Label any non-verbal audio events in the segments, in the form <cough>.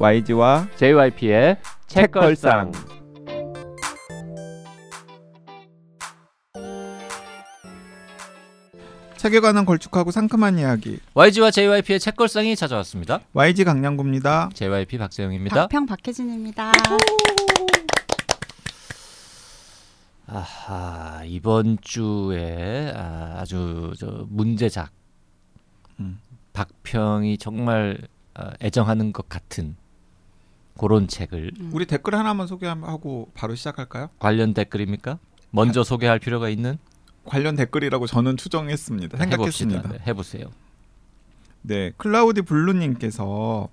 YG와 JYP의 책걸상. 책에 관한 걸쭉하고 상큼한 이야기 YG와 JYP의 책걸상이 찾아왔습니다. YG 강량구입니다. JYP 박재영입니다. 박평 박혜진입니다. 아하 이번 주에 아, 아주 저 문제작 음. 박평이 정말 아, 애정하는 것 같은 그런 책을 음. 우리 댓글 하나만 소개하고 바로 시작할까요? 관련 댓글입니까? 먼저 소개할 필요가 있는 관련 댓글이라고 저는 추정했습니다. 생각했습니다. 해봅시다. 네, 해보세요. 네, 클라우디 블루님께서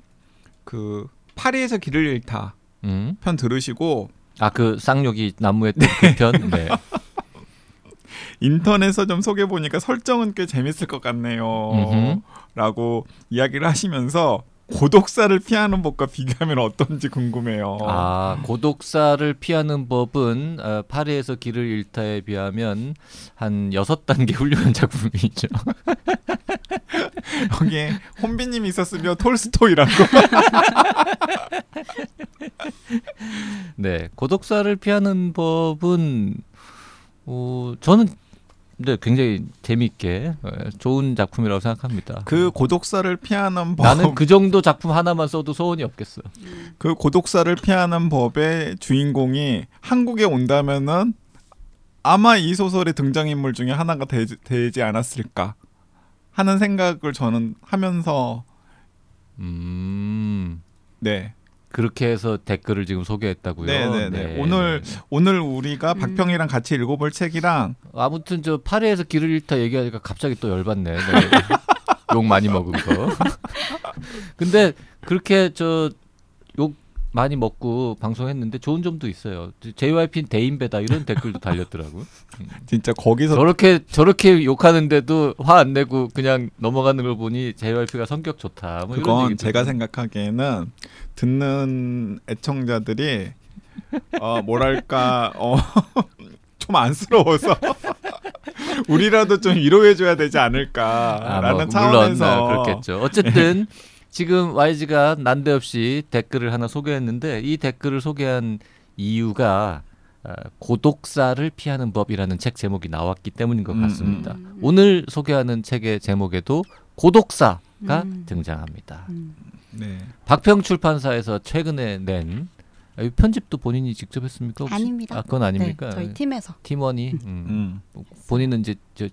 그 파리에서 길을 잃다 음. 편 들으시고 아 그 쌍욕이 나무에 뜬그편 네. <laughs> 인터넷에서 좀 소개 보니까 설정은 꽤 재밌을 것 음흠. 같네요.라고 이야기를 하시면서 고독사를 피하는 법과 비교하면 어떤지 궁금해요. 아 고독사를 피하는 법은 어, 파리에서 길을 잃다에 비하면 한 여섯 단계 <laughs> 훌륭한 작품이죠. <laughs> 여기에 혼비님이 있었으면 톨스토이라고. <laughs> 네, 고독사를 피하는 법은 어, 저는 네, 굉장히 재미있게 어, 좋은 작품이라고 생각합니다. 그 고독사를 피하는 법. 나는 그 정도 작품 하나만 써도 소원이 없겠어. 그 고독사를 피하는 법의 주인공이 한국에 온다면은 아마 이 소설의 등장인물 중에 하나가 되, 되지 않았을까 하는 생각을 저는 하면서 음, 네. 그렇게 해서 댓글을 지금 소개했다고요. 네네네. 네. 오늘 오늘 우리가 음. 박평이랑 같이 읽어볼 책이랑 아무튼 저 파리에서 길을 잃다 얘기하니까 갑자기 또 열받네. 네. <laughs> 욕 많이 먹은 거. <laughs> 근데 그렇게 저 욕 많이 먹고 방송했는데 좋은 점도 있어요. JYP는 대인배다 이런 댓글도 달렸더라고. 진짜 거기서 저렇게 저렇게 욕하는데도 화 안 내고 그냥 넘어가는 걸 보니 JYP가 성격 좋다. 뭐 그건 제가 좀- 생각하기에는 듣는 애청자들이 어 뭐랄까 <laughs> 어 좀 안쓰러워서 <laughs> 우리라도 좀 위로해줘야 되지 아, 않을까라는 뭐, 차원에서 물론 아, 그렇겠죠. 어쨌든 지금 YG가 난데없이 댓글을 하나 소개했는데 이 댓글을 소개한 이유가 아, 고독사를 피하는 법이라는 책 제목이 나왔기 때문인 것 음, 같습니다. 음. 오늘 소개하는 책의 제목에도 고독사가 음. 등장합니다. 음. 네. 박평 출판사에서 최근에 낸 아, 이 편집도 본인이 직접 했습니까? 혹시? 아닙니다. 아, 그건 아닙니까? 네, 저희 팀에서 팀원이 음. 음. 본인은 이제 저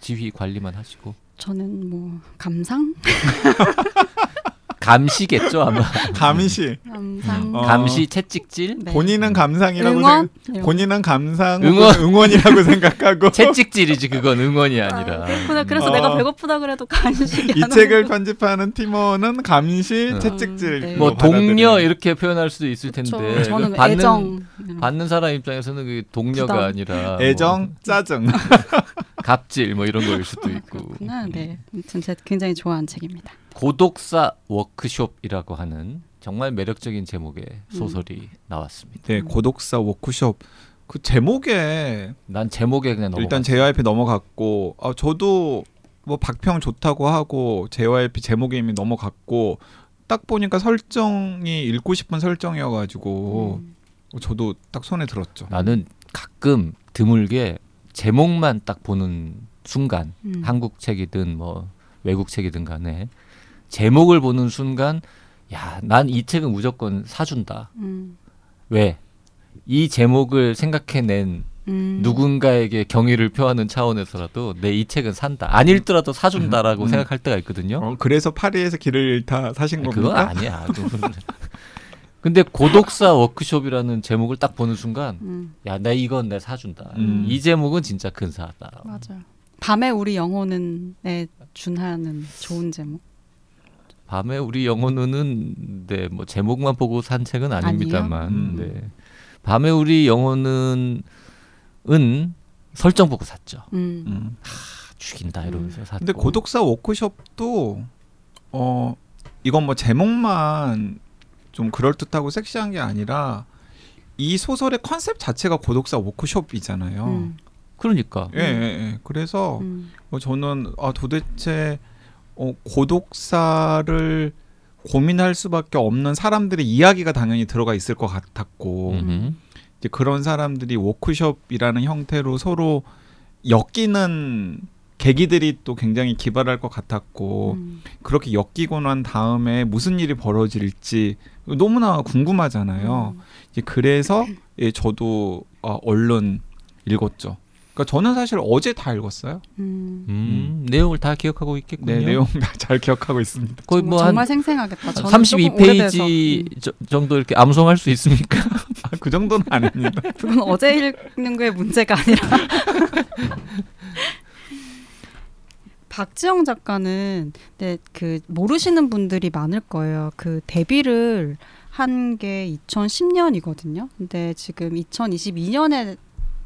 지휘 관리만 하시고 저는 뭐 감상, <laughs> 감시겠죠 아마 <laughs> 감시 감상, 어. 감시 채찍질 네. 본인은 감상이라고 응원, 생, 네. 본인은 감상 응원. 응원이라고 생각하고 <laughs> 채찍질이지 그건 응원이 아니라 아. 그래서 어. 내가 배고프다 그래도 간식이 이안 책을. 편집하는 팀원은 감시 음. 채찍질 네. 뭐. 동료 이렇게 표현할 수도 있을 텐데 저, 그 저는 받는 애정, 받는 사람 입장에서는 그게 동료가 부담. 아니라 뭐 애정 짜증 <laughs> 갑질 뭐 이런 거일 수도 있고 그렇구나. 네, 아무튼 제가 굉장히 좋아하는 책입니다. 고독사 워크숍이라고 하는 정말 매력적인 제목의 소설이 나왔습니다. 네 고독사 워크숍 그 제목에 난 제목에 그냥 넘어. 일단 JYP 넘어갔고 아, 저도 뭐 박평 좋다고 하고 JYP 제목에 이미 넘어갔고 딱 보니까 설정이 읽고 싶은 설정이어가지고 음. 저도 딱 손에 들었죠. 나는 가끔 드물게 제목만 딱 보는 순간 음. 한국 책이든 뭐 외국 책이든 간에 제목을 보는 순간 야 난 이 책은 무조건 사준다. 음. 왜? 이 제목을 생각해낸 음. 누군가에게 경의를 표하는 차원에서라도 내 이 책은 산다. 안 읽더라도 사준다라고 음. 생각할 때가 있거든요. 어, 그래서 파리에서 길을 잃다 사신 아니, 겁니까? 그건 아니야. 근데 고독사 워크숍이라는 제목을 딱 보는 순간 음. 야, 나 이건 내 사준다. 음. 이 제목은 진짜 근 사다. 맞아요. 밤에 우리 영혼은에 준하는 좋은 제목. 밤에 우리 영혼은 네, 뭐 제목만 보고 산 책은 아닙니다만. 아니에요? 음. 네. 밤에 우리 영혼은 은 설정 보고 샀죠. 음. 음. 죽인다 이러면서 샀고. 근데 고독사 워크숍도 어 이건 뭐 제목만 좀 그럴 듯하고 섹시한 게 아니라 이 소설의 컨셉 자체가 고독사 워크숍이잖아요. 음. 그러니까 예, 예, 예. 그래서 음. 어, 저는 아 도대체 어, 고독사를 고민할 수밖에 없는 사람들의 이야기가 당연히 들어가 있을 것 같았고 음흠. 이제 그런 사람들이 워크숍이라는 형태로 서로 엮이는 계기들이 또 굉장히 기발할 것 같았고 음. 그렇게 엮이고 난 다음에 무슨 일이 벌어질지 너무나 궁금하잖아요. 음. 이제 그래서 <laughs> 예, 저도 어, 얼른 읽었죠. 그러니까 저는 사실 어제 다 읽었어요. 음. 음, 내용을 다 기억하고 있겠군요. 네, 내용 다 잘 기억하고 있습니다. 거의 정말, 뭐한 정말 생생하겠다. 저는 조금 오래돼서. 32페이지 정도 이렇게 암송할 수 있습니까? <laughs> 아, 그 정도는 아닙니다. 음. 그건 어제 읽는 게 문제가 아니라. <laughs> 박지영 작가는 네, 그 모르시는 분들이 많을 거예요. 그 데뷔를 한 게 2010년이거든요. 근데 지금 2022년에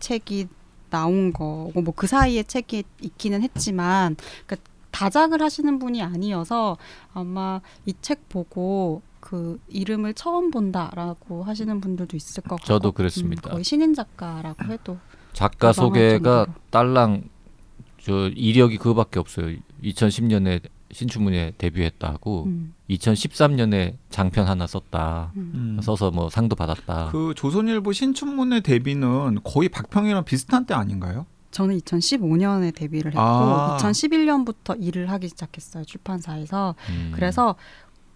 책이 나온 거고 뭐 그 사이에 책이 있기는 했지만 그러니까 다작을 하시는 분이 아니어서 아마 이 책 보고 그 이름을 처음 본다라고 하시는 분들도 있을 것 같고 저도 그랬습니다. 음, 거의 신인 작가라고 해도 작가 소개가 정도로. 딸랑 저 이력이 그거밖에 없어요. 2010년에 신춘문예 데뷔했다고 음, 2013년에 장편 하나 썼다. 음. 음. 써서 뭐 상도 받았다. 그 조선일보 신춘문예 데뷔는 거의 박평이랑 비슷한 때 아닌가요? 저는 2015년에 데뷔를 했고 아. 2011년부터 일을 하기 시작했어요 출판사에서 음. 그래서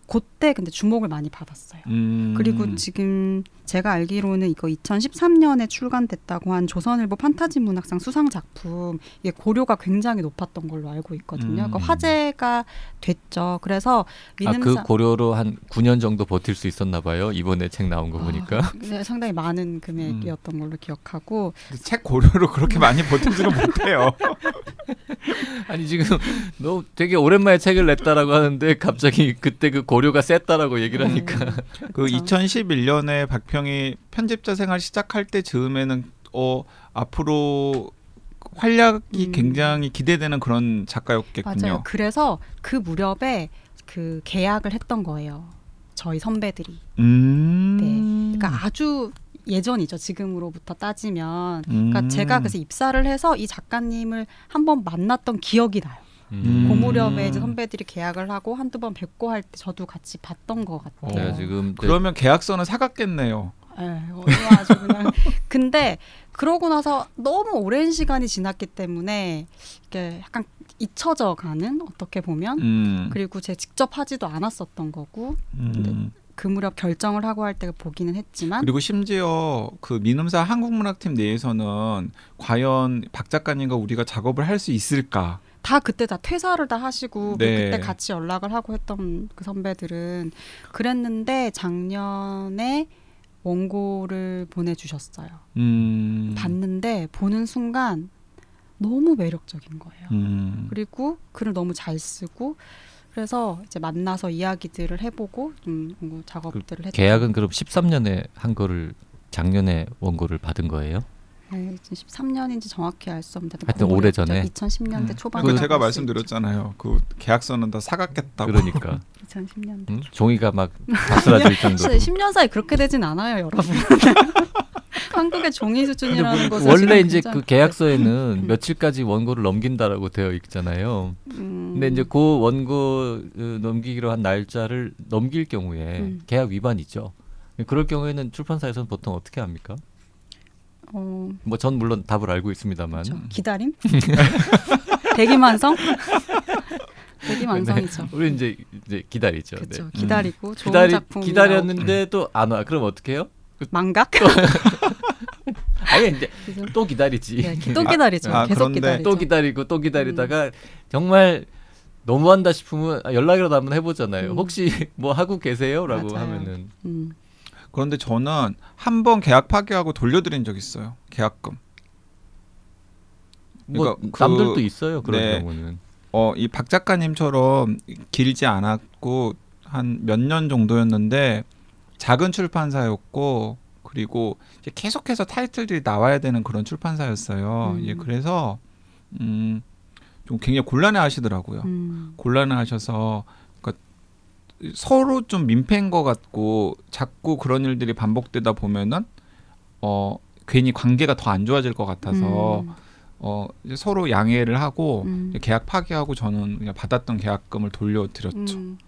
그때 근데 주목을 많이 받았어요. 음. 그리고 지금 제가 알기로는 이거 2013년에 출간됐다고 한 조선일보 판타지 문학상 수상 작품 이게 고료가 굉장히 높았던 걸로 알고 있거든요. 음. 그러니까 화제가 됐죠. 그래서 아, 그 민음사 고려로 한 9년 정도 버틸 수 있었나 봐요. 이번에 책 나온 거 보니까. 아, <laughs> 네, 상당히 많은 금액이었던 걸로 기억하고 책 고려로 그렇게 많이 버티지는 못해요. <laughs> 아니 지금 너 되게 오랜만에 책을 냈다라고 하는데 갑자기 그때 그 고 려가 셌다라고 얘기를 하니까 음, <laughs> 그 그렇죠. 2011년에 박평이 편집자 생활 시작할 때 즈음에는 어 앞으로 활약이 음. 굉장히 기대되는 그런 작가였겠군요. 맞아요. 그래서 그 무렵에 그 계약을 했던 거예요. 저희 선배들이. 음. 그러니까 아주 예전이죠. 지금으로부터 따지면. 음. 그러니까 제가 그래서 입사를 해서 이 작가님을 한번 만났던 기억이 나요. 음. 그 무렵에 이제 선배들이 계약을 하고 한두 번 뵙고 할 때 저도 같이 봤던 것 같아요. 제가 지금 그러면 계약서는 사갔겠네요. 에, 어, 아주 그냥. <laughs> 근데 그러고 나서 너무 오랜 시간이 지났기 때문에 이게 약간 잊혀져 가는 어떻게 보면 음. 그리고 제 직접 하지도 않았었던 거고 음. 그 무렵 결정을 하고 할 때 보기는 했지만 그리고 심지어 그 민음사 한국문학팀 내에서는 과연 박 작가님과 우리가 작업을 할 수 있을까? 다 그때 다 퇴사를 다 하시고 그 네. 그때 같이 연락을 하고 했던 그 선배들은 그랬는데 작년에 원고를 보내주셨어요. 음. 봤는데 보는 순간 너무 매력적인 거예요. 음. 그리고 글을 너무 잘 쓰고 그래서 이제 만나서 이야기들을 해보고 좀 작업들을 했죠. 계약은 그럼 13년에 한 거를 작년에 원고를 받은 거예요? 네, 13년인지 정확히 알 수 없는데 하여튼 오래 전에. 2010년대 음. 초반에 그 제가 말씀드렸잖아요. 그 계약서는 다 사갔겠다고. 그러니까 <laughs> 2010년대. 응? 종이가 막 바스라질 <laughs> 정도로. 10년 사이 그렇게 되진 않아요, 여러분. <laughs> 한국의 종이 수준이라는 것은 원래 이제 그 계약서에는 음. 며칠까지 원고를 넘긴다라고 되어 있잖아요. 음, 근데 이제 그 원고 어, 넘기기로 한 날짜를 넘길 경우에 음. 계약 위반이죠. 그럴 경우에는 출판사에서는 보통 어떻게 합니까? 어, 뭐전 물론 답을 알고 있습니다만 그렇죠. 기다림? <laughs> 대기만성? <laughs> 대기만성이죠. 우리 이제 이제 기다리죠. 그렇죠. 네. 기다리고 좋은 기다리 작품 기다렸는데도 안 와. 그럼 어떻게 해요? 망각? <laughs> 아예 이제 그래서 또 기다리지. 네, 또 기다리죠. 아, 계속 그런데 기다리죠. 또 기다리고 또 기다리다가 정말 너무한다 싶으면 아, 연락이라도 한번 해보잖아요. 음. 혹시 뭐 하고 계세요?라고. 하면은 음. 그런데 저는 한 번 계약 파기하고 돌려드린 적 있어요. 계약금. 뭐 그러니까 그- 남들도 있어요 그런 네. 경우는. 어, 이 박 작가님처럼 길지 않았고 한 몇 년 정도였는데 작은 출판사였고 그리고 이제 계속해서 타이틀들이 나와야 되는 그런 출판사였어요. 음. 예, 그래서 음, 좀 굉장히 곤란해 하시더라고요. 음. 곤란해 하셔서 서로 좀 민폐인 것 같고 자꾸 그런 일들이 반복되다 보면은 어 괜히 관계가 더 안 좋아질 것 같아서 음. 어 이제 서로 양해를 하고 음. 계약 파기하고 저는 그냥 받았던 계약금을 돌려드렸죠. 음.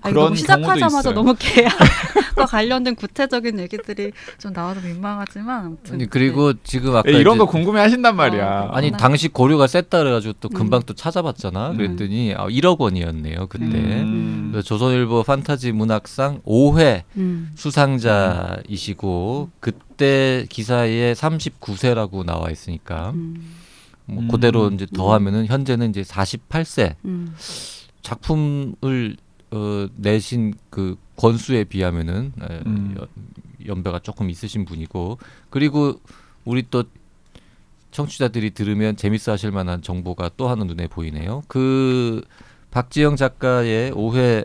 아, 이거 그런 너무 시작하자마자 경우도 너무 계약과 관련된 구체적인 얘기들이 좀 나와서 민망하지만 아무튼 아니 그리고 지금 아까 예, 이런 이제 거 궁금해 하신단 말이야. 어, 아니 네. 당시 고려가 셌다 그래가지고 또 음. 금방 또 찾아봤잖아. 음. 그랬더니 아, 1억 원이었네요 그때. 음. 그래서 조선일보 판타지 문학상 5회 음. 수상자이시고 그때 기사에 39세라고 나와 있으니까 음. 뭐 음. 그대로 이제 더하면은 현재는 이제 48세 음. 작품을 어, 내신 그 권수에 비하면은 에, 음. 연- 연배가 조금 있으신 분이고 그리고 우리 또 청취자들이 들으면 재밌어 하실 만한 정보가 또 하나 눈에 보이네요. 그 박지영 작가의 5회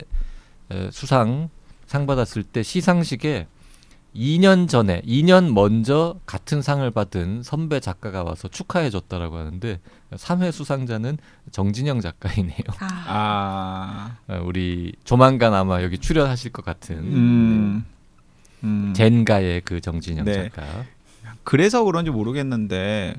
에, 수상 상 받았을 때 시상식에 2년 전에 2년 먼저 같은 상을 받은 선배 작가가 와서 축하해 줬다라고 하는데 3회 수상자는 정진영 작가이네요. 아. 아. 어, 우리 조만간 아마 여기 출연하실 것 같은 음. 음. 젠가의 그 정진영 네. 작가. 그래서 그런지 모르겠는데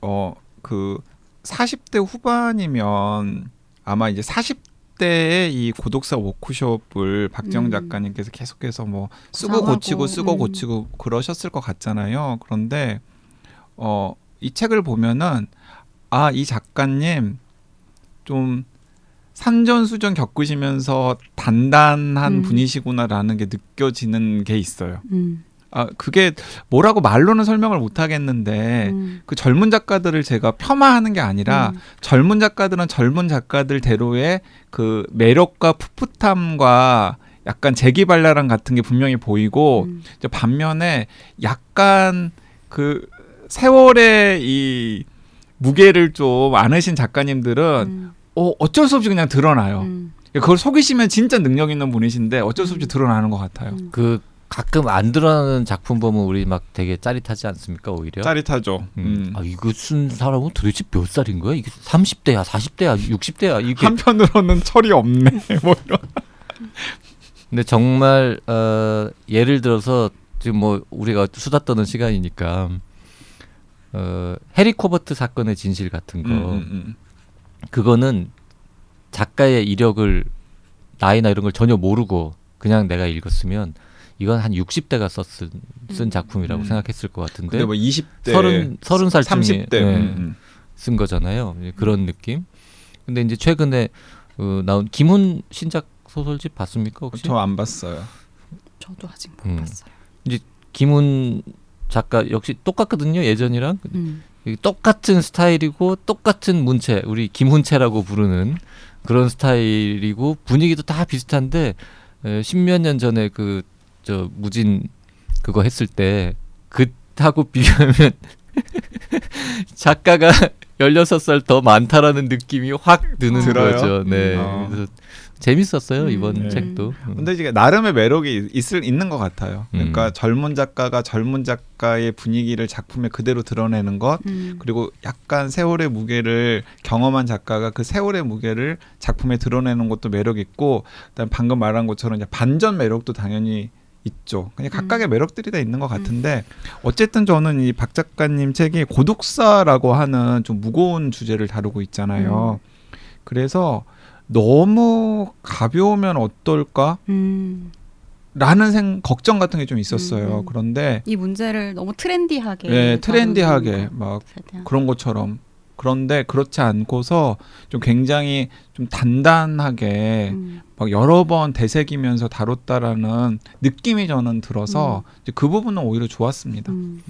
어그 40대 후반이면 아마 이제 40 대의 이 고독사 워크숍을 박정 음. 작가님께서 계속해서 뭐 쓰고 고치고 쓰고 음. 고치고 그러셨을 것 같잖아요. 그런데 어 이 책을 보면은 아 이 작가님 좀 산전수전 겪으시면서 단단한 음. 분이시구나라는 게 느껴지는 게 있어요. 음. 아 그게 뭐라고 말로는 설명을 못 하겠는데 음. 그 젊은 작가들을 제가 폄하하는 게 아니라 음. 젊은 작가들은 젊은 작가들대로의 그 매력과 풋풋함과 약간 재기발랄함 같은 게 분명히 보이고 음. 이제 반면에 약간 그 세월의 이 무게를 좀 안으신 작가님들은 음. 어, 어쩔 수 없이 그냥 드러나요. 음. 그걸 속이시면 진짜 능력 있는 분이신데 어쩔 수 없이 음. 드러나는 것 같아요. 음. 그 가끔 안 드러나는 작품 보면 우리 막 되게 짜릿하지 않습니까 오히려? 짜릿하죠. 음. 음. 아 이거 쓴 사람은 도대체 몇 살인 거야? 이게 30대야, 40대야, 60대야 이게. 한편으로는 철이 없네. <laughs> 뭐 이런. 근데 정말 어, 예를 들어서 지금 뭐 우리가 수다 떠는 시간이니까 어, 해리 코버트 사건의 진실 같은 거 음, 음, 음. 그거는 작가의 이력을 나이나 이런 걸 전혀 모르고 그냥 내가 읽었으면 이건 한 60대가 썼은 쓴 음. 작품이라고 음. 생각했을 것 같은데 근데 뭐 20대, 서른 서른 살쯤에 30대. 예, 음, 쓴 거잖아요. 이제 그런 느낌. 근데 이제 최근에 어, 나온 김훈 신작 소설집 봤습니까 혹시? 저 안 봤어요. 저도 아직 못 음. 봤어요. 김훈 작가 역시 똑같거든요 예전이랑 음. 똑같은 스타일이고 똑같은 문체 우리 김훈체라고 부르는 그런 스타일이고 분위기도 다 비슷한데 에, 십몇 년 전에 그 저 무진 그거 했을 때 그하고 비교하면 <laughs> 작가가 <laughs> 16살 더 많다라는 느낌이 확 드는 들어요? 거죠. 네. 음. 그래서 재밌었어요, 이번 네. 책도. 음. 근데 이제 나름의 매력이 있을 있는 것 같아요. 그러니까 음. 젊은 작가가 젊은 작가의 분위기를 작품에 그대로 드러내는 것, 음. 그리고 약간 세월의 무게를 경험한 작가가 그 세월의 무게를 작품에 드러내는 것도 매력 있고, 그다음 방금 말한 것처럼 이제 반전 매력도 당연히 있죠. 그냥 각각의 매력들이 다 있는 것 같은데 어쨌든 저는 이 박 작가님 책이 고독사라고 하는 좀 무거운 주제를 다루고 있잖아요. 그래서 너무 가벼우면 어떨까? 음. 라는 생 걱정 같은 게 좀 있었어요. 음. 그런데 이 문제를 너무 트렌디하게 네, 트렌디하게 막 대한- 그런 것처럼 그런데 그렇지 않고서 좀 굉장히 좀 단단하게 음. 막 여러 번 되새기면서 다뤘다라는 느낌이 저는 들어서 이제 그 부분은 오히려 좋았습니다. 음.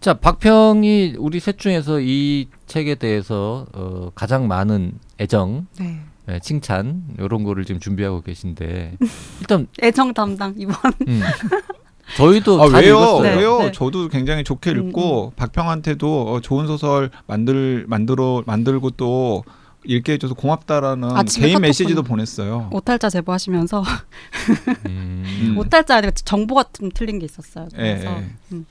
자, 박평이 우리 셋 중에서 이 책에 대해서 어, 가장 많은 애정, 네. 예, 칭찬 이런 거를 지금 준비하고 계신데 일단 <laughs> 애정 담당 이번 음, 저희도 아잘 왜요? 읽었어요. 네, 왜요? 네. 저도 굉장히 좋게 음, 읽고 박평한테도 어, 좋은 소설 만들 만들어 만들고 또 읽게 해줘서 고맙다라는 개인 메시지도 보내- 보냈어요. 오탈자 제보하시면서 음, 음. 오탈자 아니고 정보가 좀 틀린 게 있었어요. 예, 그래서 예. 음.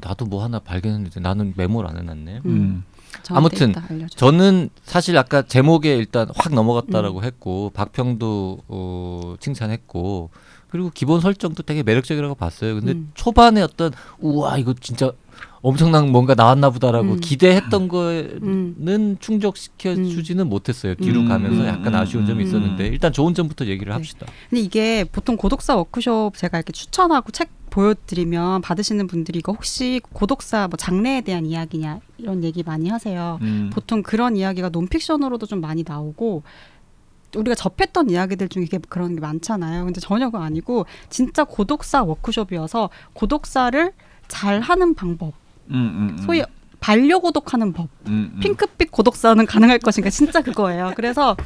나도 뭐 하나 발견했는데 나는 메모를 안 해놨네. 음. 음. 아무튼. 저는 사실 아까 제목에 일단 확 넘어갔다라고 음. 했고 박평도 어, 칭찬했고 그리고 기본 설정도 되게 매력적이라고 봤어요. 근데 음. 초반에 어떤 우와 이거 진짜 엄청난 뭔가 나왔나 보다라고 음. 기대했던 거는 음. 충족시켜 음. 주지는 못했어요. 뒤로 음. 가면서 약간 음. 아쉬운 점이 음. 있었는데 일단 좋은 점부터 얘기를 네. 합시다. 근데 이게 보통 고독사 워크숍 제가 이렇게 추천하고 책 보여드리면 받으시는 분들이 이거 혹시 고독사 뭐 장래에 대한 이야기냐 이런 얘기 많이 하세요. 음. 보통 그런 이야기가 논픽션으로도 좀 많이 나오고 우리가 접했던 이야기들 중에 그런 게 많잖아요. 근데 전혀 그거 아니고 진짜 고독사 워크숍이어서 고독사를 잘 하는 방법, 음, 음, 음. 소위 반려 고독하는 법, 음, 음. 핑크빛 고독사는 가능할 것인가 진짜 그거예요. 그래서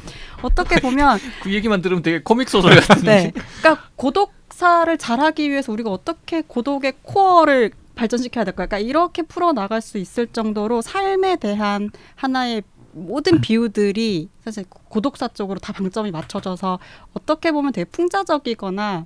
어떻게 보면 <laughs> 그 얘기만 들으면 되게 코믹 소설 같은데. 네, 그러니까 고독사를 잘하기 위해서 우리가 어떻게 고독의 코어를 발전시켜야 될까? 그러니까 이렇게 풀어 나갈 수 있을 정도로 삶에 대한 하나의 모든 비유들이 사실 고독사 쪽으로 다 방점이 맞춰져서 어떻게 보면 되게 풍자적이거나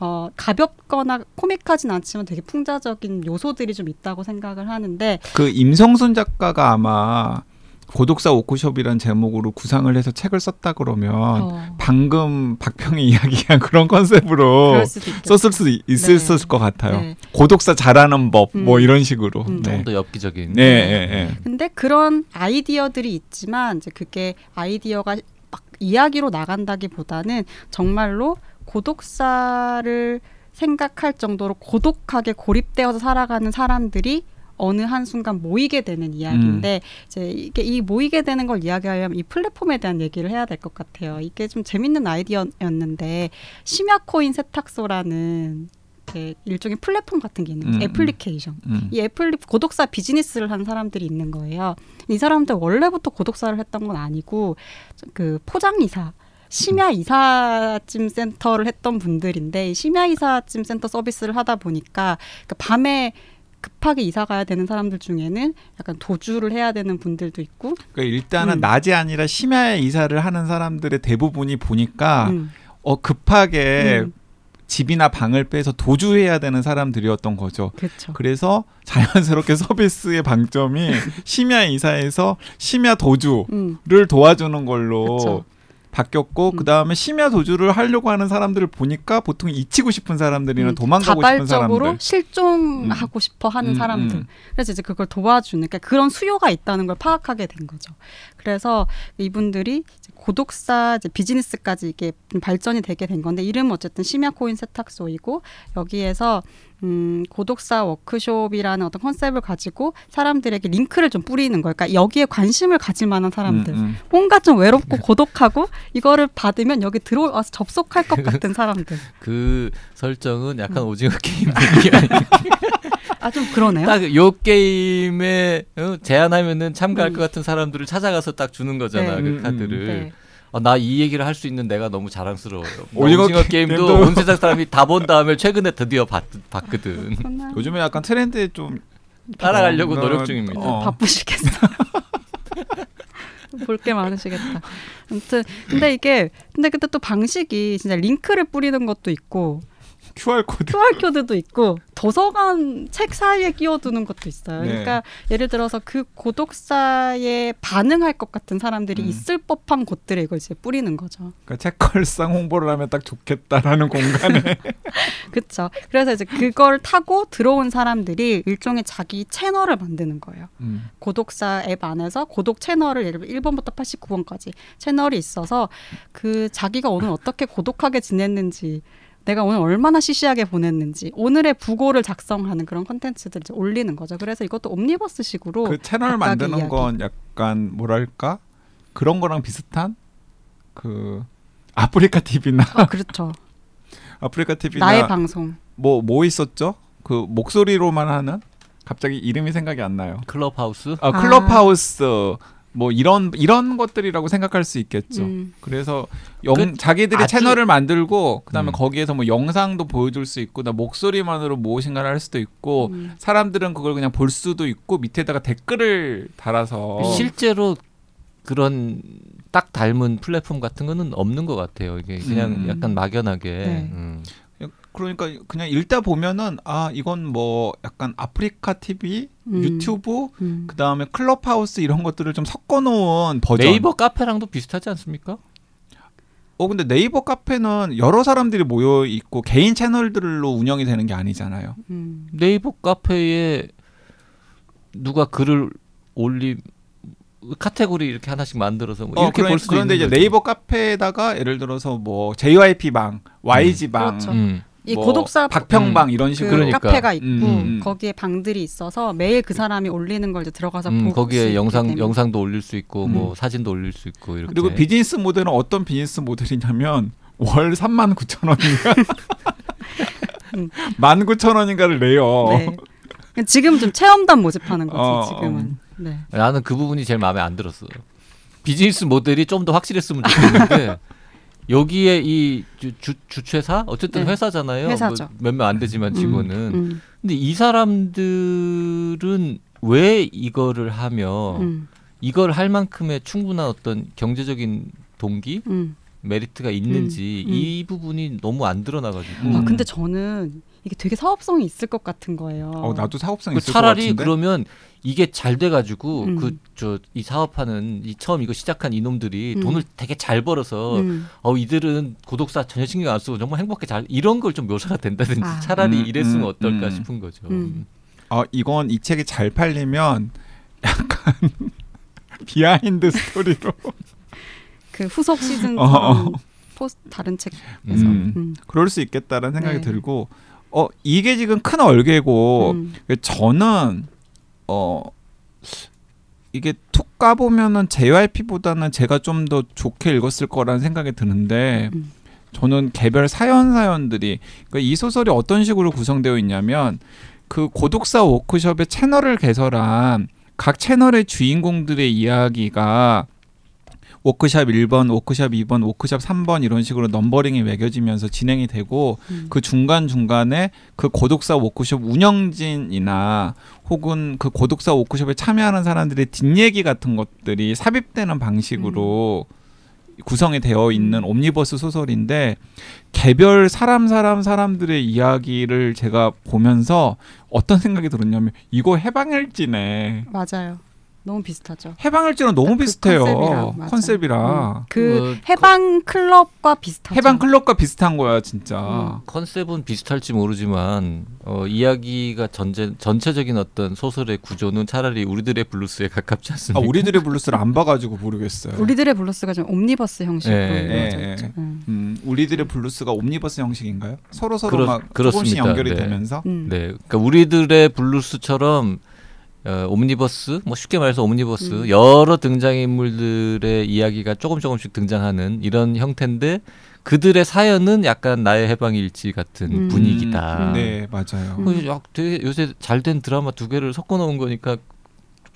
어, 가볍거나 코믹하진 않지만 되게 풍자적인 요소들이 좀 있다고 생각을 하는데 그 임성순 작가가 아마 고독사 워크숍이란 제목으로 구상을 해서 책을 썼다 그러면 어, 방금 박평이 <laughs> 이야기한 그런 컨셉으로 수도 썼을 수 있- 있을 네. 것 같아요. 네. 고독사 잘하는 법뭐 음. 이런 식으로. 음. 네. 좀더 엽기적인. 네, 예, 예. 근데 그런 아이디어들이 있지만 이제 그게 아이디어가 막 이야기로 나간다기보다는 정말로 고독사를 생각할 정도로 고독하게 고립되어서 살아가는 사람들이 어느 한 순간 모이게 되는 이야기인데 이제 이게 이 모이게 되는 걸 이야기하려면 이 플랫폼에 대한 얘기를 해야 될 것 같아요. 이게 좀 재밌는 아이디어였는데 심야 코인 세탁소라는 일종의 플랫폼 같은 게 있는 거죠. 음, 음. 애플리케이션. 음. 이 애플 고독사 비즈니스를 하는 사람들이 있는 거예요. 이 사람들 원래부터 고독사를 했던 건 아니고 그 포장 이사 심야 이사짐 센터를 했던 분들인데 이 심야 이사짐 센터 서비스를 하다 보니까 그 밤에 급하게 이사 가야 되는 사람들 중에는 약간 도주를 해야 되는 분들도 있고 그러니까 일단은 음. 낮이 아니라 심야에 이사를 하는 사람들의 대부분이 보니까 음, 어 급하게 음. 집이나 방을 빼서 도주해야 되는 사람들이었던 거죠. 그렇죠. 그래서 <laughs> 자연스럽게 서비스의 방점이 <laughs> 심야 이사에서 심야 도주를 음, 도와주는 걸로 그쵸. 바뀌었고 음. 그 다음에 심야 도주를 하려고 하는 사람들을 보니까 보통 잊히고 싶은 사람들이나 음, 도망가고 싶은 사람들. 실종하고 싶어 하는 음, 사람들. 음. 그래서 이제 그걸 도와주는 그러니까 그런 수요가 있다는 걸 파악하게 된 거죠. 그래서 이분들이 이제 고독사 이제 비즈니스까지 이게 좀 발전이 되게 된 건데 이름은 어쨌든 심야 코인 세탁소이고 여기에서 음, 고독사 워크숍이라는 어떤 컨셉을 가지고 사람들에게 링크를 좀 뿌리는 거예요. 그러니까 여기에 관심을 가질 만한 사람들. 음, 음. 뭔가 좀 외롭고 고독하고 이거를 받으면 여기 들어와서 접속할 것 <laughs> 같은 사람들. 그 설정은 약간 음. 오징어 게임 아니에요? <laughs> 아 좀 그러네요. 딱 요 게임에 어, 제안하면은 참가할 음. 것 같은 사람들을 찾아가서 딱 주는 거잖아 네. 그 음, 음. 카드를. 네. 어, 나이 얘기를 할 수 있는 내가 너무 자랑스러워요. <laughs> 오징어 오징어, 게임도 게임도 온 세상 사람이 다 본 다음에 최근에 드디어 봤, 봤거든. 요즘에 약간 트렌드에 좀 따라가려고 어, 노력 중입니다. 어. 바쁘시겠어. <laughs> 볼게 많으시겠다. 아무튼 근데 이게 근데 그때 또 방식이 진짜 링크를 뿌리는 것도 있고 QR 코드. QR 코드도 있고 도서관 책 사이에 끼워두는 것도 있어요. 네. 그러니까 예를 들어서 그 고독사에 반응할 것 같은 사람들이 음. 있을 법한 곳들에 이걸 이제 뿌리는 거죠. 그러니까 책걸상 홍보를 하면 딱 좋겠다라는 공간에 <laughs> 그렇죠. 그래서 이제 그걸 타고 들어온 사람들이 일종의 자기 채널을 만드는 거예요. 음. 고독사 앱 안에서 고독 채널을 예를 들어 1번부터 89번까지 채널이 있어서 그 자기가 오늘 어떻게 고독하게 지냈는지 내가 오늘 얼마나 시시하게 보냈는지 오늘의 부고를 작성하는 그런 컨텐츠들을 이제 올리는 거죠. 그래서 이것도 옴니버스식으로 그 채널 만드는 이야기. 건 약간 뭐랄까 그런 거랑 비슷한 그 아프리카 TV나 아, 그렇죠. <laughs> 아프리카 TV나 나의 방송. 뭐뭐 있었죠? 그 목소리로만 하는 갑자기 이름이 생각이 안 나요. 클럽하우스. 아, 클럽하우스 뭐 이런 이런 것들이라고 생각할 수 있겠죠. 음, 그래서 영 그 자기들이 아주- 채널을 만들고 그다음에 음. 거기에서 뭐 영상도 보여줄 수 있고 나 목소리만으로 무엇인가를 할 수도 있고 음. 사람들은 그걸 그냥 볼 수도 있고 밑에다가 댓글을 달아서 실제로 그런 딱 닮은 플랫폼 같은 거는 없는 것 같아요. 이게 그냥 음. 약간 막연하게. 네. 음. 그러니까 그냥 읽다 보면은 아 이건 뭐 약간 아프리카 TV, 음. 유튜브, 음. 그 다음에 클럽하우스 이런 것들을 좀 섞어놓은 버전. 네이버 카페랑도 비슷하지 않습니까? 어 근데 네이버 카페는 여러 사람들이 모여 있고 개인 채널들로 운영이 되는 게 아니잖아요. 음. 네이버 카페에 누가 글을 올리 카테고리 이렇게 하나씩 만들어서 뭐 어, 이렇게 그러, 볼 수도 그런데 이제 거죠. 네이버 카페에다가 예를 들어서 뭐 JYP 방, YG 방, 그렇죠. 음. 이 뭐 고독사 박평방 음. 이런 그 식으로 그러니까. 카페가 있고 음, 음. 거기에 방들이 있어서 매일 그 사람이 올리는 걸 이제 들어가서 음, 보고 수 거기에 영상 때문에. 영상도 올릴 수 있고 뭐 음. 사진도 올릴 수 있고 이렇게 그리고 비즈니스 모델은 어떤 비즈니스 모델이냐면 월 3만 9천 원인가 음. 1만 9천 원인가를 내요. 네. 지금 좀 체험단 모집하는 거지 어, 지금은. 네. 나는 그 부분이 제일 마음에 안 들었어. 비즈니스 모델이 좀 더 확실했으면 좋겠는데 <laughs> 여기에 이 주, 주, 주최사 어쨌든 네. 회사잖아요. 회사죠. 몇명안 되지만 직원은. 음, 근데 이 사람들은 왜 이거를 하며 음, 이걸 할 만큼의 충분한 어떤 경제적인 동기 음. 메리트가 있는지 음, 음. 이 부분이 너무 안 드러나가지고 음. 아 근데 저는 이게 되게 사업성이 있을 것 같은 거예요. 어, 나도 사업성 그 있을 것 차라리 같은데. 그러면 이게 잘 돼가지고 음. 그저 이 사업하는 이 처음 이거 시작한 이놈들이 음. 돈을 되게 잘 벌어서 음. 어 이들은 고독사 전혀 신경 안 쓰고 정말 행복하게 잘 이런 걸 좀 묘사가 된다든지 아. 차라리 음, 이랬으면 음, 어떨까 음. 싶은 거죠. 음. 어, 이건 이 책이 잘 팔리면 약간 <laughs> 비하인드 스토리로 그 후속 시즌 <laughs> 어, 어. 포스 다른 책에서 음. 음. 그럴 수 있겠다라는 생각이 네. 들고 어 이게 지금 큰 얼개고 음. 저는 어 이게 툭 까보면은 JYP보다는 제가 좀 더 좋게 읽었을 거라는 생각이 드는데 음. 저는 개별 사연 사연들이 그러니까 이 소설이 어떤 식으로 구성되어 있냐면 그 고독사 워크숍의 채널을 개설한 각 채널의 주인공들의 이야기가 워크샵 1번, 워크샵 2번, 워크샵 3번 이런 식으로 넘버링이 매겨지면서 진행이 되고 음. 그 중간 중간에 그 고독사 워크숍 운영진이나 혹은 그 고독사 워크숍에 참여하는 사람들의 뒷얘기 같은 것들이 삽입되는 방식으로 구성이 되어 있는 음. 옴니버스 소설인데 개별 사람 사람 사람들의 이야기를 제가 보면서 어떤 생각이 들었냐면 이거 해방일지네. 맞아요. 너무 비슷하죠. 해방일지랑 너무 그 비슷해요. 컨셉이랑. 컨셉이랑. 음. 그 어, 해방 클럽과 비슷하죠. 해방 클럽과 비슷한 거야 진짜. 음. 컨셉은 비슷할지 모르지만 어, 이야기가 전제, 전체적인 어떤 소설의 구조는 차라리 우리들의 블루스에 가깝지 아, 않습니까? 우리들의 블루스를 안 봐가지고 모르겠어요. 우리들의 블루스가 좀 옴니버스 형식으로 예, 이루어져 예, 있죠. 예. 음. 음, 우리들의 블루스가 옴니버스 형식인가요? 서로 서로 그렇- 막 조금씩 그렇습니다. 연결이 네. 되면서. 음. 네, 그러니까 우리들의 블루스처럼 어, 옴니버스, 뭐 쉽게 말해서 옴니버스 음. 여러 등장인물들의 이야기가 조금 조금씩 등장하는 이런 형태인데 그들의 사연은 약간 나의 해방일지 같은 음. 분위기다. 음. 네 맞아요. 음. 어, 야, 되게 요새 잘 된 드라마 두 개를 섞어 놓은 거니까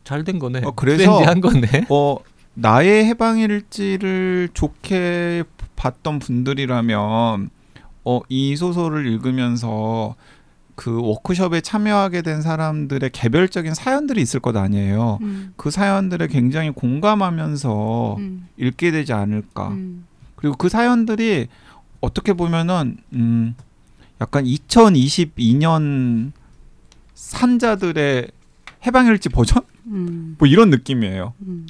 잘 된 거네. 어, 그래서- 트렌디한 거네. <laughs> 어 나의 해방일지를 좋게 봤던 분들이라면 어 이 소설을 읽으면서 그 워크숍에 참여하게 된 사람들의 개별적인 사연들이 있을 것 아니에요. 음. 그 사연들에 굉장히 공감하면서 음. 읽게 되지 않을까. 음. 그리고 그 사연들이 어떻게 보면은 음 약간 2022년 산자들의 해방일지 버전 음. 뭐 이런 느낌이에요. 음.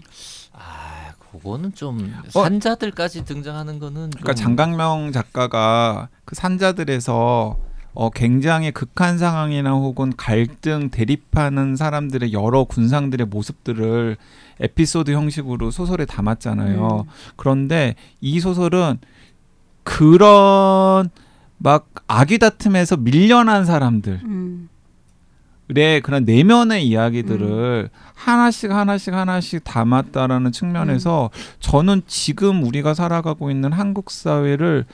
아, 그거는 좀 어. 산자들까지 등장하는 거는 그러니까 좀 장강명 작가가 그 산자들에서 어 굉장히 극한 상황이나 혹은 갈등 대립하는 사람들의 여러 군상들의 모습들을 에피소드 형식으로 소설에 담았잖아요. 음. 그런데 이 소설은 그런 막 아기 다툼에서 밀려난 사람들의 음. 그런 내면의 이야기들을 하나씩 하나씩 하나씩 담았다라는 측면에서 저는 지금 우리가 살아가고 있는 한국 사회를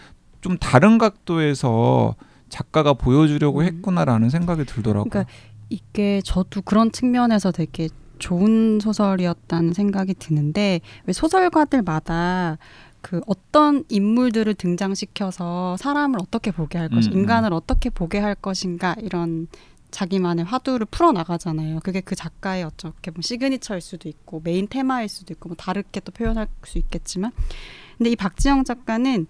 좀 다른 각도에서 작가가 보여주려고 음. 했구나라는 생각이 들더라고요. 그러니까 이게 저도 그런 측면에서 되게 좋은 소설이었다는 생각이 드는데 왜 소설가들마다 그 어떤 인물들을 등장시켜서 사람을 어떻게 보게 할 것이 음, 음. 인간을 어떻게 보게 할 것인가 이런 자기만의 화두를 풀어 나가잖아요. 그게 그 작가의 어떻게 보면 시그니처일 수도 있고 메인 테마일 수도 있고 뭐 다르게 또 표현할 수 있겠지만 근데 이 박지영 작가는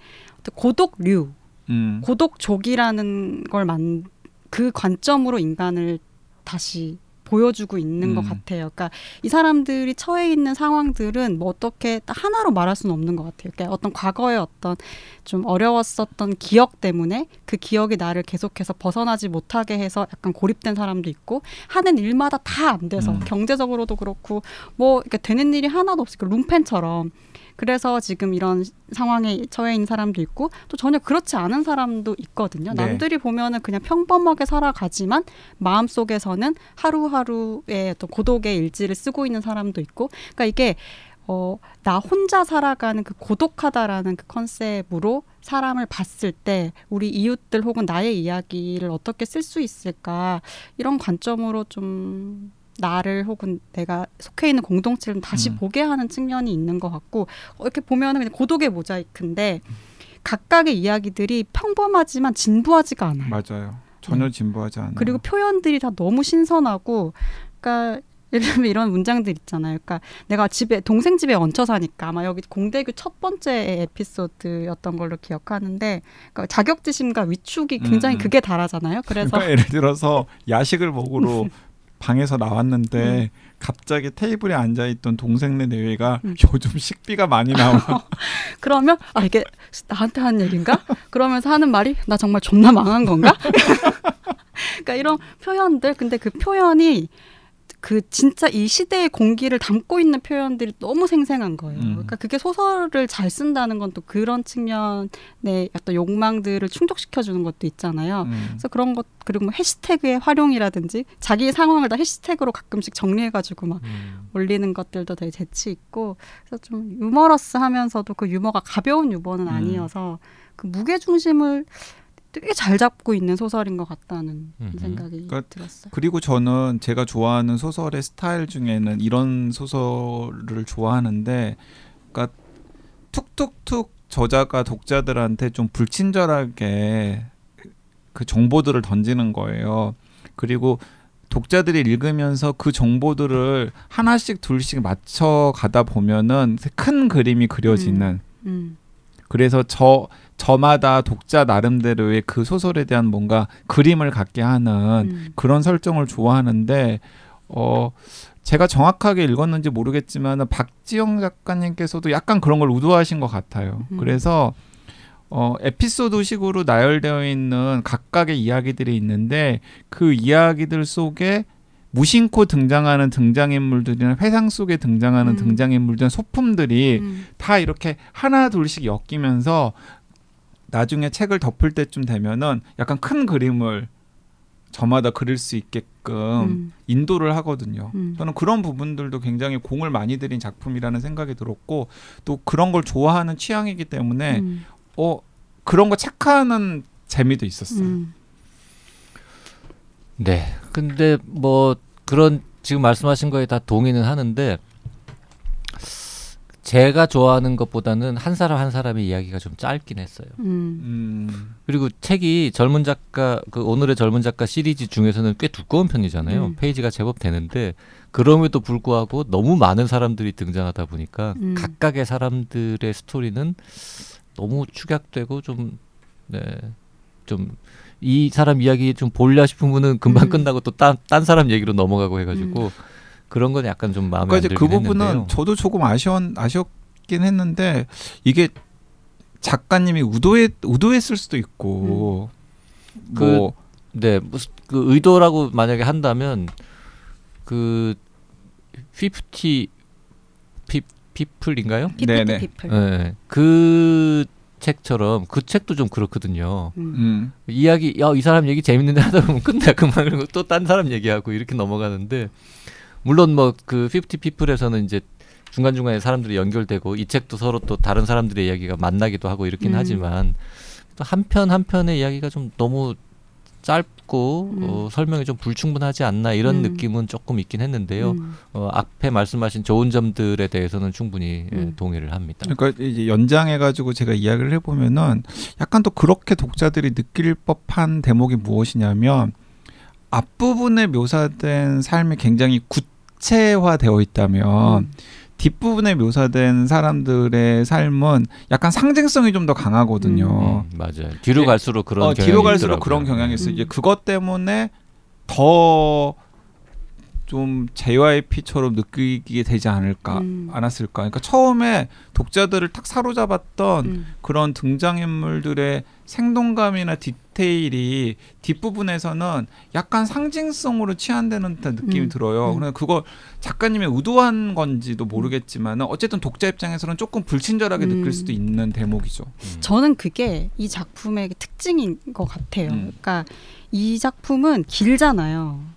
고독류 음. 고독족이라는 걸 만 그 관점으로 인간을 다시 보여주고 있는 것 음. 같아요. 그러니까 이 사람들이 처해 있는 상황들은 뭐 어떻게 딱 하나로 말할 수는 없는 것 같아요. 그러니까 어떤 과거의 어떤 좀 어려웠었던 기억 때문에 그 기억이 나를 계속해서 벗어나지 못하게 해서 약간 고립된 사람도 있고 하는 일마다 다 안 돼서 음. 경제적으로도 그렇고 뭐 이렇게 되는 일이 하나도 없으니까 룸펜처럼 그래서 지금 이런 상황에 처해 있는 사람도 있고 또 전혀 그렇지 않은 사람도 있거든요. 네. 남들이 보면은 그냥 평범하게 살아가지만 마음 속에서는 하루하루의 어떤 고독의 일지를 쓰고 있는 사람도 있고, 그러니까 이게 어, 나 혼자 살아가는 그 고독하다라는 그 컨셉으로 사람을 봤을 때 우리 이웃들 혹은 나의 이야기를 어떻게 쓸 수 있을까 이런 관점으로 좀 나를 혹은 내가 속해 있는 공동체를 다시 음. 보게 하는 측면이 있는 것 같고 어, 이렇게 보면은 그냥 고독의 모자이크인데 각각의 이야기들이 평범하지만 진부하지가 않아요. 맞아요. 전혀 진부하지 않아요. 그리고 표현들이 다 너무 신선하고 그러니까 예를 들면 이런 문장들 있잖아요. 그러니까 내가 집에 동생 집에 얹혀 사니까 아마 여기 공대교 첫 번째 에피소드였던 걸로 기억하는데 그러니까 자격지심과 위축이 굉장히 음. 극에 달하잖아요. 그래서 그러니까 예를 들어서 야식을 먹으러 <laughs> 방에서 나왔는데 갑자기 테이블에 앉아 있던 동생네 내외가 음. 요즘 식비가 많이 나와. <laughs> 그러면 아 이게 나한테 하는 얘기인가? 그러면서 하는 말이 나 정말 존나 망한 건가? <laughs> 그러니까 이런 표현들 근데 그 표현이 그 진짜 이 시대의 공기를 담고 있는 표현들이 너무 생생한 거예요. 음. 그러니까 그게 소설을 잘 쓴다는 건 또 그런 측면의 어떤 욕망들을 충족시켜 주는 것도 있잖아요. 음. 그래서 그런 것 그리고 뭐 해시태그의 활용이라든지 자기 상황을 다 해시태그로 가끔씩 정리해 가지고 막 음. 올리는 것들도 되게 재치 있고 그래서 좀 유머러스하면서도 그 유머가 가벼운 유머는 음. 아니어서 그 무게 중심을 되게 잘 잡고 있는 소설인 것 같다는 음흠. 생각이 그러니까 들었어요. 그리고 저는 제가 좋아하는 소설의 스타일 중에는 이런 소설을 좋아하는데, 그러니까 툭툭툭 저자가 독자들한테 좀 불친절하게 그 정보들을 던지는 거예요. 그리고 독자들이 읽으면서 그 정보들을 하나씩 둘씩 맞춰 가다 보면은 큰 그림이 그려지는 음, 그래서 저 저마다 독자 나름대로의 그 소설에 대한 뭔가 그림을 갖게 하는 음, 그런 설정을 좋아하는데 어 제가 정확하게 읽었는지 모르겠지만 박지영 작가님께서도 약간 그런 걸 의도하신 것 같아요. 음. 그래서 어 에피소드식으로 나열되어 있는 각각의 이야기들이 있는데 그 이야기들 속에 무심코 등장하는 등장인물들이나 회상 속에 등장하는 음. 등장인물들 소품들이 음, 다 이렇게 하나 둘씩 엮이면서 나중에 책을 덮을 때쯤 되면은 약간 큰 그림을 저마다 그릴 수 있게끔 음, 인도를 하거든요. 음. 저는 그런 부분들도 굉장히 공을 많이 들인 작품이라는 생각이 들었고 또 그런 걸 좋아하는 취향이기 때문에 음, 어 그런 거 체크하는 재미도 있었어요. 음, 네. 근데 뭐 그런 지금 말씀하신 거에 다 동의는 하는데 제가 좋아하는 것보다는 한 사람 한 사람의 이야기가 좀 짧긴 했어요. 음, 음, 그리고 책이 젊은 작가 그 오늘의 젊은 작가 시리즈 중에서는 꽤 두꺼운 편이잖아요. 음. 페이지가 제법 되는데 그럼에도 불구하고 너무 많은 사람들이 등장하다 보니까 음. 각각의 사람들의 스토리는 너무 축약되고 좀 네. 좀 이 사람 이야기 좀 볼려 싶으면은 금방 음. 끝나고 또 딴 딴 사람 얘기로 넘어가고 해가지고 그런 건 약간 좀 마음에 그러니까 안 이제 들긴 그 부분은 했는데요. 저도 조금 아쉬웠 아쉬웠긴 했는데 이게 작가님이 의도했 의도했을 수도 있고 음. 그뭐 네, 무슨 그 의도라고 만약에 한다면 그 피프티 피 피플인가요? 피플. 네, 그 책처럼 그 책도 좀 그렇거든요. 음. 음. 이야기 야 이 사람 얘기 재밌는데 하다 보면 끝나 그만 그리고 또 딴 사람 얘기하고 이렇게 넘어가는데 물론 뭐 그 피프티 피플에서는 이제 중간 중간에 사람들이 연결되고 이 책도 서로 또 다른 사람들의 이야기가 만나기도 하고 이렇긴 음. 하지만 또 한편 한 편의 이야기가 좀 너무 짧고 음. 어, 설명이 좀 불충분하지 않나 이런 음. 느낌은 조금 있긴 했는데요. 음. 어, 앞에 말씀하신 좋은 점들에 대해서는 충분히 예, 음. 동의를 합니다. 그러니까 이제 연장해 가지고 제가 이야기를 해보면은 약간 또 그렇게 독자들이 느낄 법한 대목이 무엇이냐면 앞부분에 묘사된 삶이 굉장히 구체화되어 있다면 음. 뒷부분에 묘사된 사람들의 삶은 약간 상징성이 좀 더 강하거든요. 음, 맞아요. 뒤로 예. 갈수록 그런 어, 경향이 뒤로 갈수록 있더라고요. 그런 경향이 있어요. 음. 이제 그것 때문에 더 좀 JYP처럼 느끼게 되지 않을까 음. 않았을까. 그러니까 처음에 독자들을 탁 사로잡았던 음. 그런 등장인물들의 생동감이나 디테일이 뒷부분에서는 약간 상징성으로 치환되는 듯한 느낌이 음. 들어요. 음. 그러니까 그걸 작가님이 의도한 건지도 모르겠지만 어쨌든 독자 입장에서는 조금 불친절하게 느낄 음. 수도 있는 대목이죠. 음. 저는 그게 이 작품의 특징인 것 같아요. 음. 그러니까 이 작품은 길잖아요.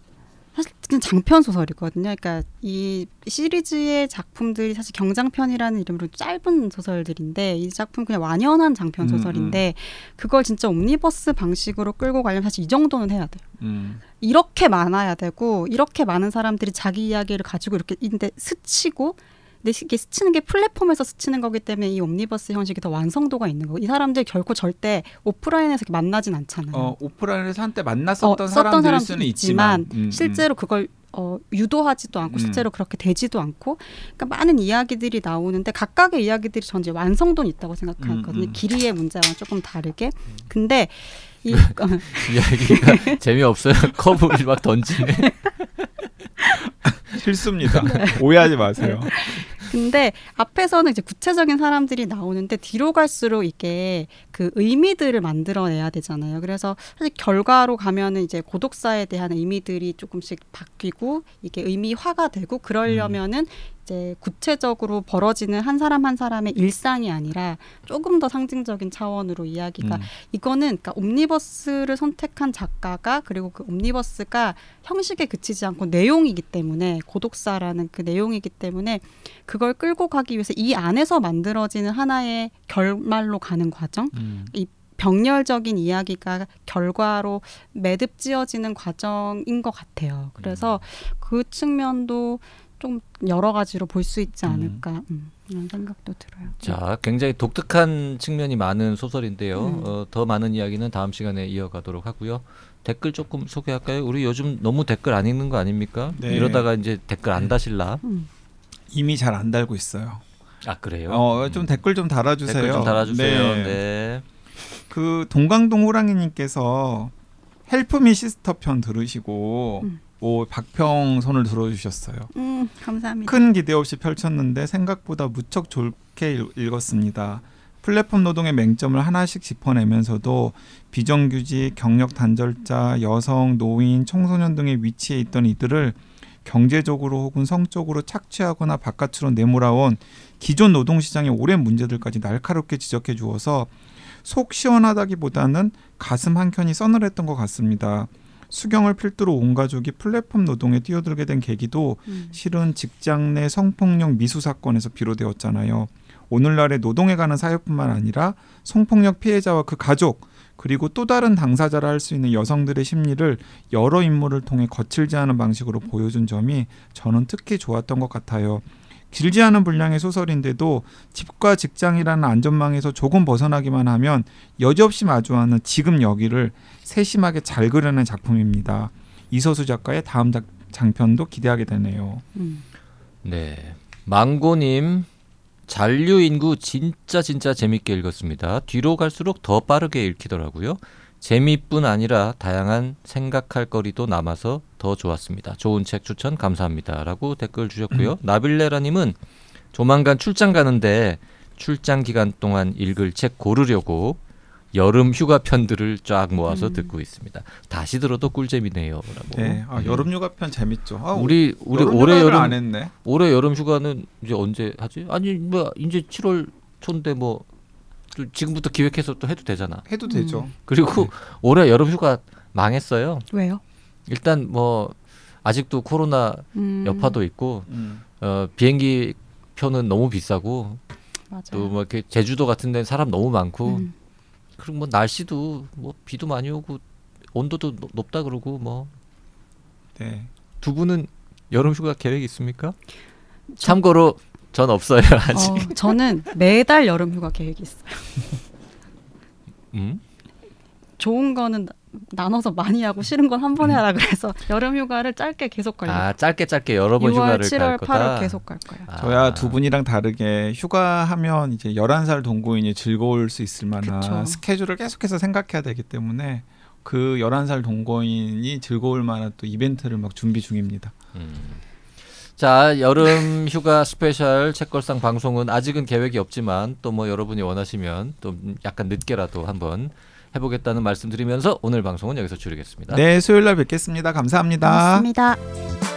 사실 장편 소설이거든요. 그러니까 이 시리즈의 작품들이 사실 경장편이라는 이름으로 짧은 소설들인데 이 작품 그냥 완연한 장편 음, 소설인데 그걸 진짜 옴니버스 방식으로 끌고 가려면 사실 이 정도는 해야 돼요. 음. 이렇게 많아야 되고 이렇게 많은 사람들이 자기 이야기를 가지고 이렇게 인데 스치고 근데 이게 스치는 게 플랫폼에서 스치는 거기 때문에 이 옴니버스 형식이 더 완성도가 있는 거고 이 사람들 결코 절대 오프라인에서 만나진 않잖아요. 어, 오프라인에서 한때 만났었던 어, 사람도 수는 있지만, 있지만, 음, 실제로 그걸 어, 유도하지도 않고 음. 실제로 그렇게 되지도 않고 그러니까 많은 이야기들이 나오는데 각각의 이야기들이 전 이제 완성도는 있다고 생각하거든요. 음, 음. 길이의 문제와는 조금 다르게. 근데 이 어, <laughs> 이야기가 <laughs> 재미없어요. <laughs> 커브를 막 던지네. <laughs> 음, 실수입니다. 오해하지 마세요. 근데 앞에서는 이제 구체적인 사람들이 나오는데 뒤로 갈수록 이게 그 의미들을 만들어내야 되잖아요. 그래서 사실 결과로 가면은 이제 고독사에 대한 의미들이 조금씩 바뀌고 이게 의미화가 되고 그러려면은 이제 구체적으로 벌어지는 한 사람 한 사람의 일상이 아니라 조금 더 상징적인 차원으로 이야기가 음. 이거는 그러니까 옴니버스를 선택한 작가가 그리고 그 옴니버스가 형식에 그치지 않고 내용이기 때문에 고독사라는 그 내용이기 때문에 그걸 끌고 가기 위해서 이 안에서 만들어지는 하나의 결말로 가는 과정 음. 병렬적인 이야기가 결과로 매듭 지어지는 과정인 것 같아요. 그래서 그 측면도 좀 여러 가지로 볼 수 있지 음. 않을까 음, 이런 생각도 들어요. 자, 굉장히 독특한 측면이 많은 소설인데요. 음. 어, 더 많은 이야기는 다음 시간에 이어가도록 하고요. 댓글 조금 소개할까요? 우리 요즘 너무 댓글 안 읽는 거 아닙니까? 네. 이러다가 이제 댓글 안 다실라. 음. 이미 잘 안 달고 있어요. 아 그래요? 어, 좀 음. 댓글 좀 달아주세요. 댓글 좀 달아주세요. 네. 네. 그 동강동 호랑이님께서 헬프미 시스터 편 들으시고 음. 오 박평 손을 들어주셨어요. 음, 감사합니다. 큰 기대 없이 펼쳤는데 생각보다 무척 좋게 읽- 읽었습니다. 플랫폼 노동의 맹점을 하나씩 짚어내면서도 비정규직, 경력 단절자, 여성, 노인, 청소년 등의 위치에 있던 이들을 경제적으로 혹은 성적으로 착취하거나 바깥으로 내몰아온 기존 노동시장의 오랜 문제들까지 날카롭게 지적해 주어서 속 시원하다기보다는 가슴 한켠이 서늘했던 것 같습니다. 수경을 필두로 온 가족이 플랫폼 노동에 뛰어들게 된 계기도 음. 실은 직장 내 성폭력 미수 사건에서 비롯되었잖아요. 오늘날의 노동에 관한 사회뿐만 아니라 성폭력 피해자와 그 가족 그리고 또 다른 당사자라 할 수 있는 여성들의 심리를 여러 인물을 통해 거칠지 않은 방식으로 보여준 점이 저는 특히 좋았던 것 같아요. 길지 않은 분량의 소설인데도 집과 직장이라는 안전망에서 조금 벗어나기만 하면 여지없이 마주하는 지금 여기를 세심하게 잘 그려낸 작품입니다. 이서수 작가의 다음 작, 장편도 기대하게 되네요. 음. 네. 망고님 잔류 인구 진짜 진짜 재밌게 읽었습니다. 뒤로 갈수록 더 빠르게 읽히더라고요. 재미뿐 아니라 다양한 생각할 거리도 남아서 더 좋았습니다. 좋은 책 추천 감사합니다라고 댓글 주셨고요. 나빌레라님은 조만간 출장 가는데 출장 기간 동안 읽을 책 고르려고 여름 휴가 편들을 쫙 모아서 음. 듣고 있습니다. 다시 들어도 꿀잼이네요라고. 네, 아, 음. 여름 휴가 편 재밌죠. 아, 우리 우리 여름 올해 여름 안 했네. 올해 여름 휴가는 이제 언제 하지? 아니 뭐 이제 7월 초인데 뭐또 지금부터 기획해서 또 해도 되잖아. 해도 되죠. 음. 그리고 네. 올해 여름 휴가 망했어요. 왜요? 일단 뭐 아직도 코로나 음. 여파도 있고 음. 어, 비행기 표는 너무 비싸고. 또 뭐 이렇게 제주도 같은 데는 사람 너무 많고 음. 그리고 뭐 날씨도 뭐 비도 많이 오고 온도도 높- 높다 그러고 뭐두 네. 분은 여름 휴가 계획 있습니까? 저- 참고로 전 없어요 <laughs> 아직. 어, 저는 매달 여름 휴가 계획이 있어요. 음? 좋은 거는 나- 나눠서 많이 하고 싫은 건 한 번에 하라 그래서 여름 휴가를 짧게 계속 가려고. 아 짧게 짧게 여러 번 6월, 휴가를 7월, 갈 거다. 8월 계속 갈 거예요. 아. 저야 두 분이랑 다르게 휴가하면 이제 11살 동거인이 즐거울 수 있을 만한 그쵸. 스케줄을 계속해서 생각해야 되기 때문에 그 11살 동거인이 즐거울 만한 또 이벤트를 막 준비 중입니다. 음. 자 여름 <laughs> 휴가 스페셜 책걸상 방송은 아직은 계획이 없지만 또 뭐 여러분이 원하시면 또 약간 늦게라도 한번 해보겠다는 말씀드리면서 오늘 방송은 여기서 줄이겠습니다. 네, 수요일 날 뵙겠습니다. 감사합니다. 고맙습니다.